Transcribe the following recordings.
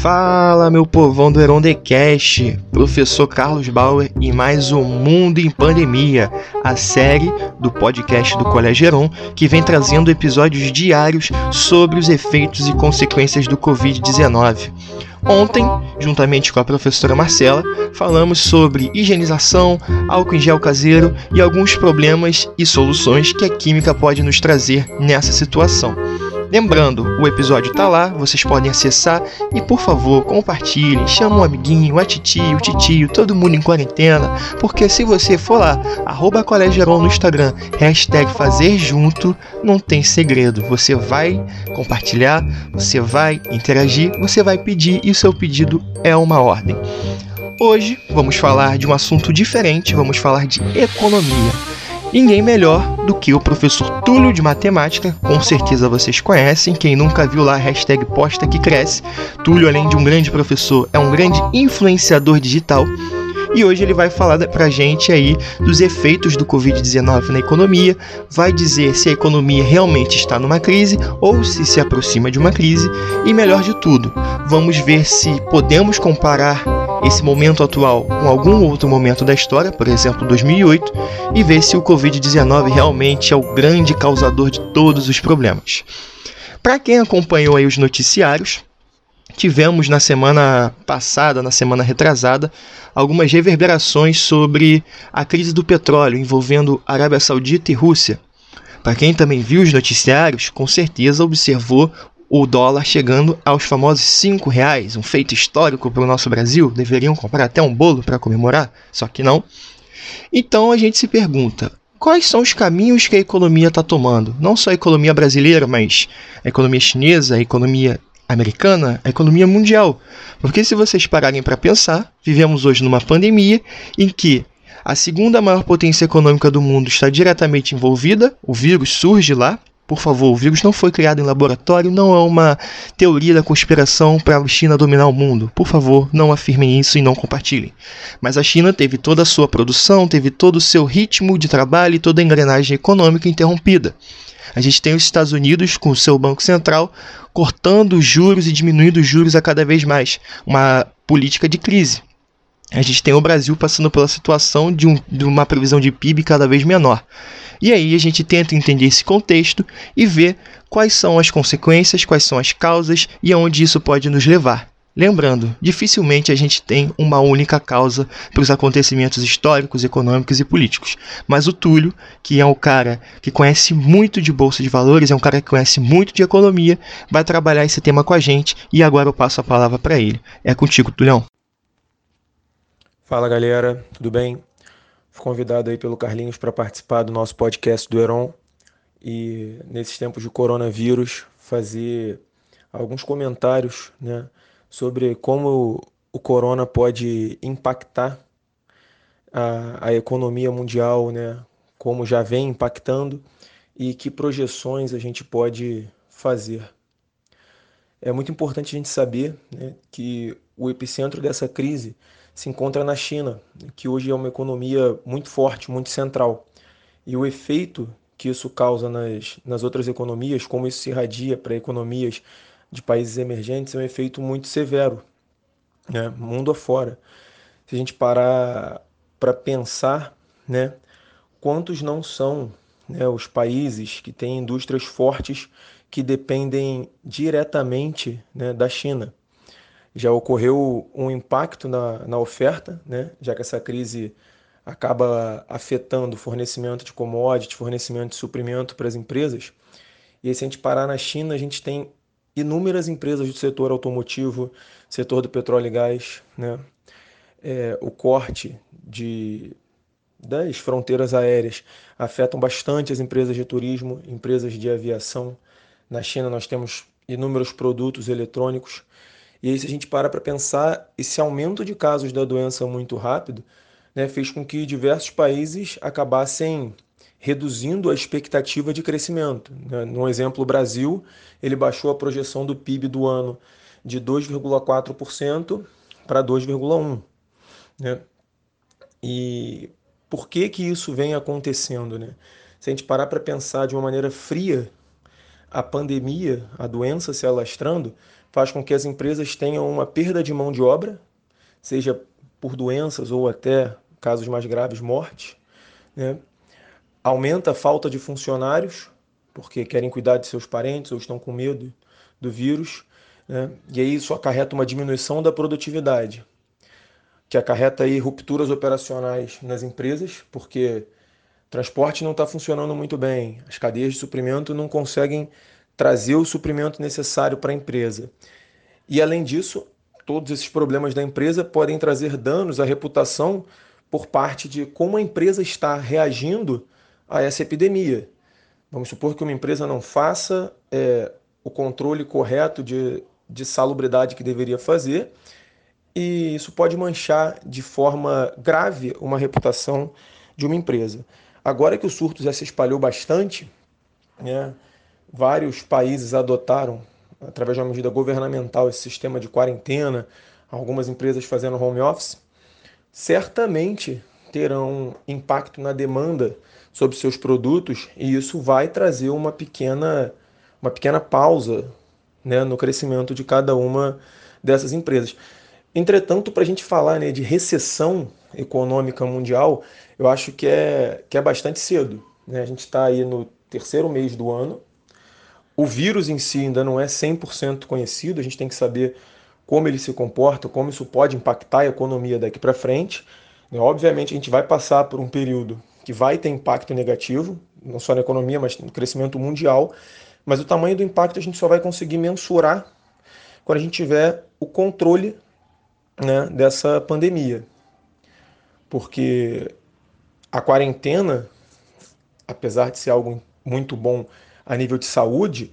Fala, meu povão do Herondecast, professor Carlos Bauer e mais um Mundo em Pandemia, a série do podcast do Colégio Heron que vem trazendo episódios diários sobre os efeitos e consequências do Covid-19. Ontem, juntamente com a professora Marcela, falamos sobre higienização, álcool em gel caseiro e alguns problemas e soluções que a química pode nos trazer nessa situação. Lembrando, o episódio tá lá, vocês podem acessar e por favor compartilhem, chama um amiguinho, a titio, o titio, todo mundo em quarentena, porque se você for lá, arroba no Instagram, hashtag fazer junto, não tem segredo. Você vai compartilhar, você vai interagir, você vai pedir e o seu pedido é uma ordem. Hoje vamos falar de um assunto diferente, vamos falar de economia. Ninguém melhor do que o professor Túlio de Matemática, com certeza vocês conhecem, quem nunca viu lá a hashtag posta que cresce. Túlio, além de um grande professor, é um grande influenciador digital. E hoje ele vai falar pra gente aí dos efeitos do Covid-19 na economia, vai dizer se a economia realmente está numa crise ou se se aproxima de uma crise, e melhor de tudo, vamos ver se podemos comparar esse momento atual com algum outro momento da história, por exemplo 2008, e ver se o Covid-19 realmente é o grande causador de todos os problemas. Para quem acompanhou aí os noticiários, tivemos na semana passada, na semana retrasada, algumas reverberações sobre a crise do petróleo envolvendo Arábia Saudita e Rússia. Para quem também viu os noticiários, com certeza observou o dólar chegando aos famosos cinco reais, um feito histórico para o nosso Brasil. Deveriam comprar até um bolo para comemorar, só que não. Então a gente se pergunta: quais são os caminhos que a economia está tomando? Não só a economia brasileira, mas a economia chinesa, a economia americana, a economia mundial. Porque se vocês pararem para pensar, vivemos hoje numa pandemia em que a segunda maior potência econômica do mundo está diretamente envolvida, o vírus surge lá, por favor, o vírus não foi criado em laboratório, não é uma teoria da conspiração para a China dominar o mundo. Por favor, não afirmem isso e não compartilhem. Mas a China teve toda a sua produção, teve todo o seu ritmo de trabalho e toda a engrenagem econômica interrompida. A gente tem os Estados Unidos com o seu Banco Central cortando os juros e diminuindo os juros a cada vez mais. Uma política de crise. A gente tem o Brasil passando pela situação de, um, de uma previsão de PIB cada vez menor. E aí a gente tenta entender esse contexto e ver quais são as consequências, quais são as causas e aonde isso pode nos levar. Lembrando, dificilmente a gente tem uma única causa para os acontecimentos históricos, econômicos e políticos. Mas o Túlio, que é um cara que conhece muito de bolsa de valores, é um cara que conhece muito de economia, vai trabalhar esse tema com a gente e agora eu passo a palavra para ele. É contigo, Tulhão. Fala galera, tudo bem? Fui convidado aí pelo Carlinhos para participar do nosso podcast do Heron e nesses tempos de coronavírus fazer alguns comentários, né, sobre como o corona pode impactar a, a economia mundial, né, como já vem impactando e que projeções a gente pode fazer. É muito importante a gente saber né, que o epicentro dessa crise se encontra na China, que hoje é uma economia muito forte, muito central. E o efeito que isso causa nas, nas outras economias, como isso se irradia para economias de países emergentes, é um efeito muito severo, né? mundo afora. Se a gente parar para pensar, né, quantos não são né, os países que têm indústrias fortes que dependem diretamente né, da China já ocorreu um impacto na, na oferta, né? já que essa crise acaba afetando o fornecimento de commodities, fornecimento de suprimento para as empresas. E aí, se a gente parar na China, a gente tem inúmeras empresas do setor automotivo, setor do petróleo e gás, né? É, o corte de, das fronteiras aéreas afetam bastante as empresas de turismo, empresas de aviação. Na China nós temos inúmeros produtos eletrônicos e aí, se a gente para para pensar, esse aumento de casos da doença muito rápido né, fez com que diversos países acabassem reduzindo a expectativa de crescimento. Né? No exemplo, o Brasil, ele baixou a projeção do PIB do ano de 2,4% para 2,1%. Né? E por que que isso vem acontecendo? Né? Se a gente parar para pensar de uma maneira fria, a pandemia, a doença se alastrando, faz com que as empresas tenham uma perda de mão de obra, seja por doenças ou até casos mais graves, morte. Né? Aumenta a falta de funcionários, porque querem cuidar de seus parentes ou estão com medo do vírus. Né? E aí isso acarreta uma diminuição da produtividade, que acarreta aí rupturas operacionais nas empresas, porque transporte não está funcionando muito bem, as cadeias de suprimento não conseguem trazer o suprimento necessário para a empresa. E além disso, todos esses problemas da empresa podem trazer danos à reputação por parte de como a empresa está reagindo a essa epidemia. Vamos supor que uma empresa não faça é, o controle correto de, de salubridade que deveria fazer, e isso pode manchar de forma grave uma reputação de uma empresa. Agora que o surto já se espalhou bastante, né, vários países adotaram, através de uma medida governamental, esse sistema de quarentena, algumas empresas fazendo home office, certamente terão impacto na demanda sobre seus produtos e isso vai trazer uma pequena, uma pequena pausa né, no crescimento de cada uma dessas empresas. Entretanto, para a gente falar né, de recessão econômica mundial, eu acho que é, que é bastante cedo. Né? A gente está aí no terceiro mês do ano. O vírus em si ainda não é 100% conhecido, a gente tem que saber como ele se comporta, como isso pode impactar a economia daqui para frente. Né? Obviamente, a gente vai passar por um período que vai ter impacto negativo, não só na economia, mas no crescimento mundial. Mas o tamanho do impacto a gente só vai conseguir mensurar quando a gente tiver o controle né, dessa pandemia. Porque a quarentena, apesar de ser algo muito bom a nível de saúde,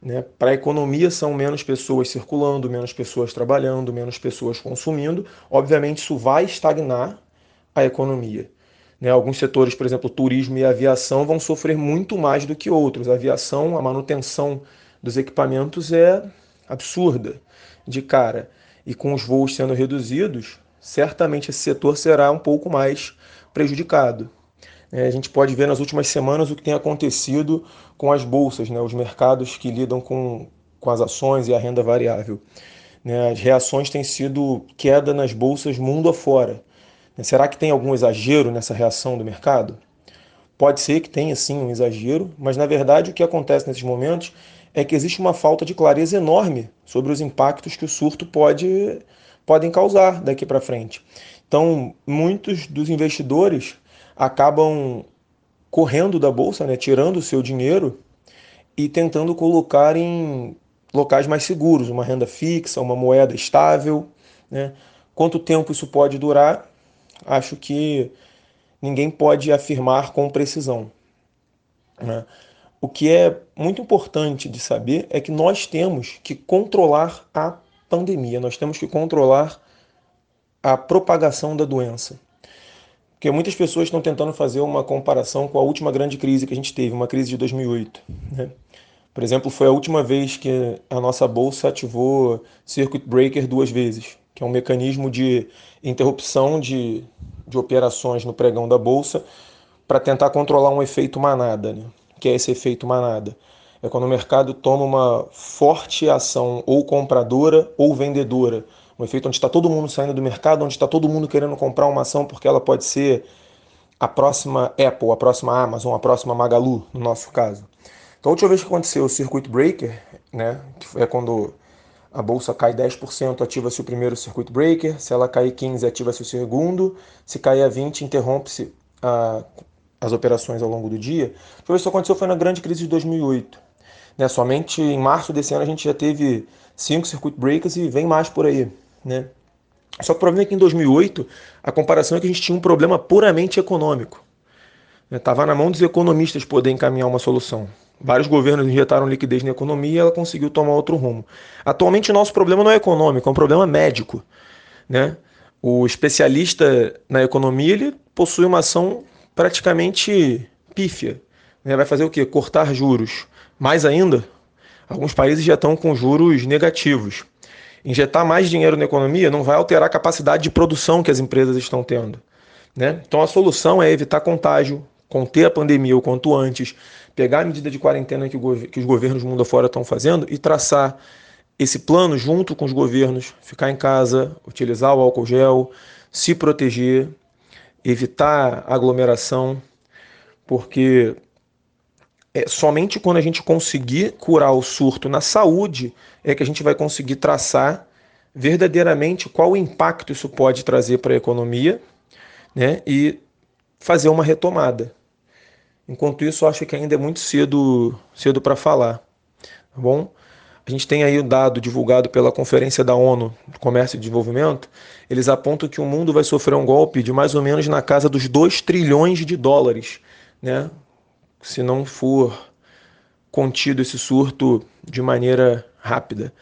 né, para a economia são menos pessoas circulando, menos pessoas trabalhando, menos pessoas consumindo. Obviamente, isso vai estagnar a economia. Né? Alguns setores, por exemplo, turismo e aviação, vão sofrer muito mais do que outros. A aviação, a manutenção dos equipamentos é absurda de cara. E com os voos sendo reduzidos, certamente esse setor será um pouco mais prejudicado. É, a gente pode ver nas últimas semanas o que tem acontecido com as bolsas, né? os mercados que lidam com, com as ações e a renda variável. Né? As reações têm sido queda nas bolsas mundo afora. Será que tem algum exagero nessa reação do mercado? Pode ser que tenha sim um exagero, mas na verdade o que acontece nesses momentos é que existe uma falta de clareza enorme sobre os impactos que o surto pode podem causar daqui para frente. Então, muitos dos investidores acabam correndo da bolsa, né, tirando o seu dinheiro e tentando colocar em locais mais seguros, uma renda fixa, uma moeda estável. Né? Quanto tempo isso pode durar? acho que ninguém pode afirmar com precisão. Né? O que é muito importante de saber é que nós temos que controlar a pandemia, nós temos que controlar a propagação da doença. Porque muitas pessoas estão tentando fazer uma comparação com a última grande crise que a gente teve, uma crise de 2008. Né? Por exemplo, foi a última vez que a nossa bolsa ativou circuit breaker duas vezes que é um mecanismo de interrupção de, de operações no pregão da bolsa para tentar controlar um efeito manada. Né? que é esse efeito manada? É quando o mercado toma uma forte ação ou compradora ou vendedora. Um efeito onde está todo mundo saindo do mercado, onde está todo mundo querendo comprar uma ação porque ela pode ser a próxima Apple, a próxima Amazon, a próxima Magalu, no nosso caso. Então, a última vez que aconteceu o circuit breaker, né, que é quando a bolsa cai 10%, ativa-se o primeiro circuit breaker. Se ela cair 15%, ativa-se o segundo. Se cair a 20%, interrompe-se as operações ao longo do dia. Foi isso que aconteceu foi na grande crise de 2008. Né? Somente em março desse ano a gente já teve cinco circuit breakers e vem mais por aí. Né? Só que o problema é que em 2008 a comparação é que a gente tinha um problema puramente econômico. Estava né? na mão dos economistas poder encaminhar uma solução. Vários governos injetaram liquidez na economia e ela conseguiu tomar outro rumo. Atualmente, o nosso problema não é econômico, é um problema médico. Né? O especialista na economia ele possui uma ação praticamente pífia. Né? Vai fazer o quê? Cortar juros. Mais ainda, alguns países já estão com juros negativos. Injetar mais dinheiro na economia não vai alterar a capacidade de produção que as empresas estão tendo. Né? Então a solução é evitar contágio, conter a pandemia o quanto antes, pegar a medida de quarentena que, que os governos mundo afora estão fazendo e traçar esse plano junto com os governos, ficar em casa, utilizar o álcool gel, se proteger, evitar aglomeração, porque é somente quando a gente conseguir curar o surto na saúde é que a gente vai conseguir traçar verdadeiramente qual o impacto isso pode trazer para a economia né, e fazer uma retomada. Enquanto isso, acho que ainda é muito cedo, cedo para falar. Tá bom? A gente tem aí o um dado divulgado pela Conferência da ONU do Comércio e Desenvolvimento. Eles apontam que o mundo vai sofrer um golpe de mais ou menos na casa dos 2 trilhões de dólares, né? Se não for contido esse surto de maneira rápida.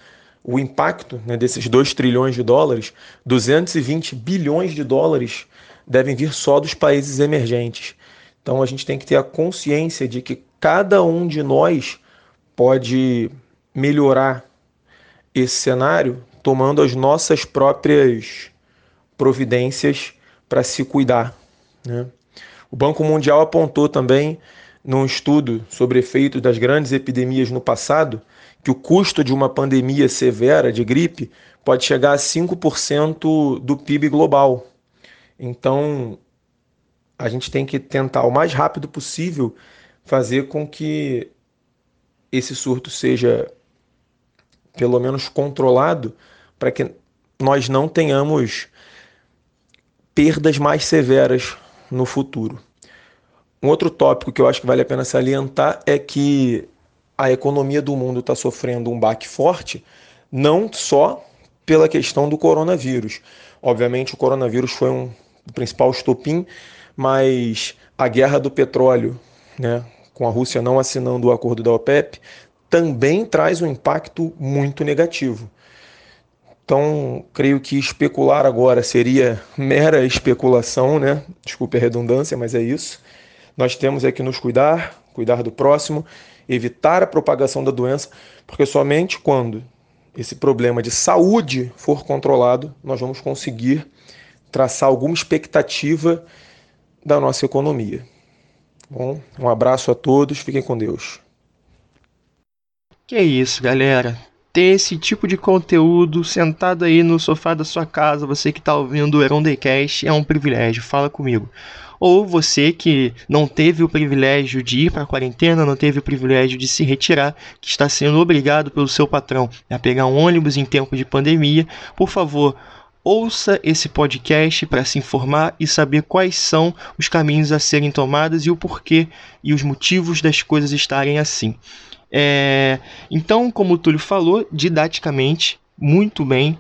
O impacto né, desses 2 trilhões de dólares, 220 bilhões de dólares devem vir só dos países emergentes. Então a gente tem que ter a consciência de que cada um de nós pode melhorar esse cenário tomando as nossas próprias providências para se cuidar. Né? O Banco Mundial apontou também, num estudo sobre efeitos das grandes epidemias no passado, que o custo de uma pandemia severa de gripe pode chegar a 5% do PIB global. Então, a gente tem que tentar o mais rápido possível fazer com que esse surto seja pelo menos controlado para que nós não tenhamos perdas mais severas no futuro. Um outro tópico que eu acho que vale a pena salientar é que a economia do mundo está sofrendo um baque forte, não só pela questão do coronavírus. Obviamente, o coronavírus foi um principal estopim, mas a guerra do petróleo, né, com a Rússia não assinando o acordo da OPEP, também traz um impacto muito negativo. Então, creio que especular agora seria mera especulação, né? Desculpe a redundância, mas é isso. Nós temos é que nos cuidar, cuidar do próximo, evitar a propagação da doença, porque somente quando esse problema de saúde for controlado, nós vamos conseguir traçar alguma expectativa da nossa economia. Bom, um abraço a todos, fiquem com Deus. Que é isso, galera. Ter esse tipo de conteúdo sentado aí no sofá da sua casa, você que está ouvindo o Heron é um privilégio. Fala comigo. Ou você que não teve o privilégio de ir para a quarentena, não teve o privilégio de se retirar, que está sendo obrigado pelo seu patrão a pegar um ônibus em tempo de pandemia, por favor, ouça esse podcast para se informar e saber quais são os caminhos a serem tomados e o porquê e os motivos das coisas estarem assim. É, então, como o Túlio falou, didaticamente, muito bem,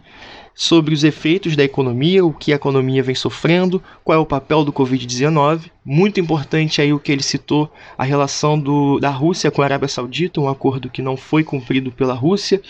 sobre os efeitos da economia, o que a economia vem sofrendo, qual é o papel do Covid-19. Muito importante aí o que ele citou, a relação do, da Rússia com a Arábia Saudita, um acordo que não foi cumprido pela Rússia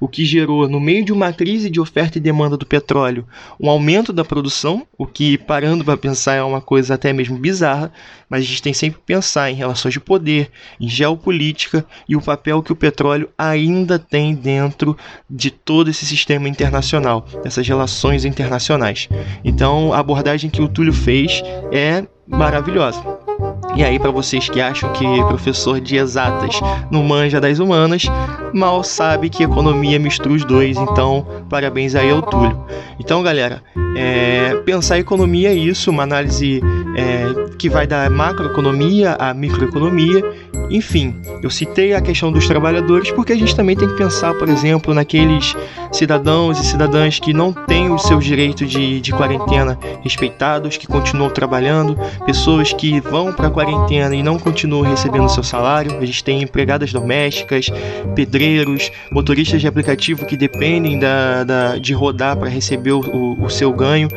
o que gerou, no meio de uma crise de oferta e demanda do petróleo, um aumento da produção, o que, parando para pensar, é uma coisa até mesmo bizarra, mas a gente tem sempre que pensar em relações de poder, em geopolítica e o papel que o petróleo ainda tem dentro de todo esse sistema internacional, dessas relações internacionais. Então, a abordagem que o Túlio fez é maravilhosa. E aí, para vocês que acham que professor de exatas não manja das humanas, mal sabe que economia mistura os dois, então parabéns aí ao Túlio. Então, galera, é, pensar economia é isso, uma análise é, que vai da macroeconomia à microeconomia. Enfim, eu citei a questão dos trabalhadores porque a gente também tem que pensar, por exemplo, naqueles cidadãos e cidadãs que não têm os seus direitos de, de quarentena respeitados, que continuam trabalhando, pessoas que vão para a quarentena e não continuam recebendo seu salário. A gente tem empregadas domésticas, pedreiros, motoristas de aplicativo que dependem da, da de rodar para receber o, o, o seu ganho.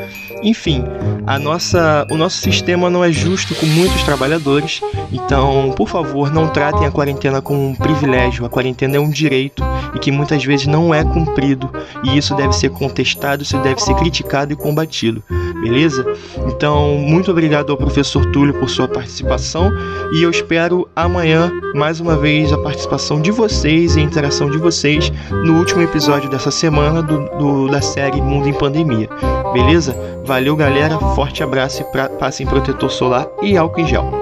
Enfim, a nossa, o nosso sistema não é justo com muitos trabalhadores, então, por favor, não tratem a quarentena como um privilégio. A quarentena é um direito e que muitas vezes não é cumprido, e isso deve ser contestado, isso deve ser criticado e combatido, beleza? Então, muito obrigado ao professor Túlio por sua participação e eu espero amanhã mais uma vez a participação de vocês e a interação de vocês no último episódio dessa semana do, do da série Mundo em Pandemia, beleza? Valeu, galera, forte abraço e pra, passem protetor solar e álcool em gel.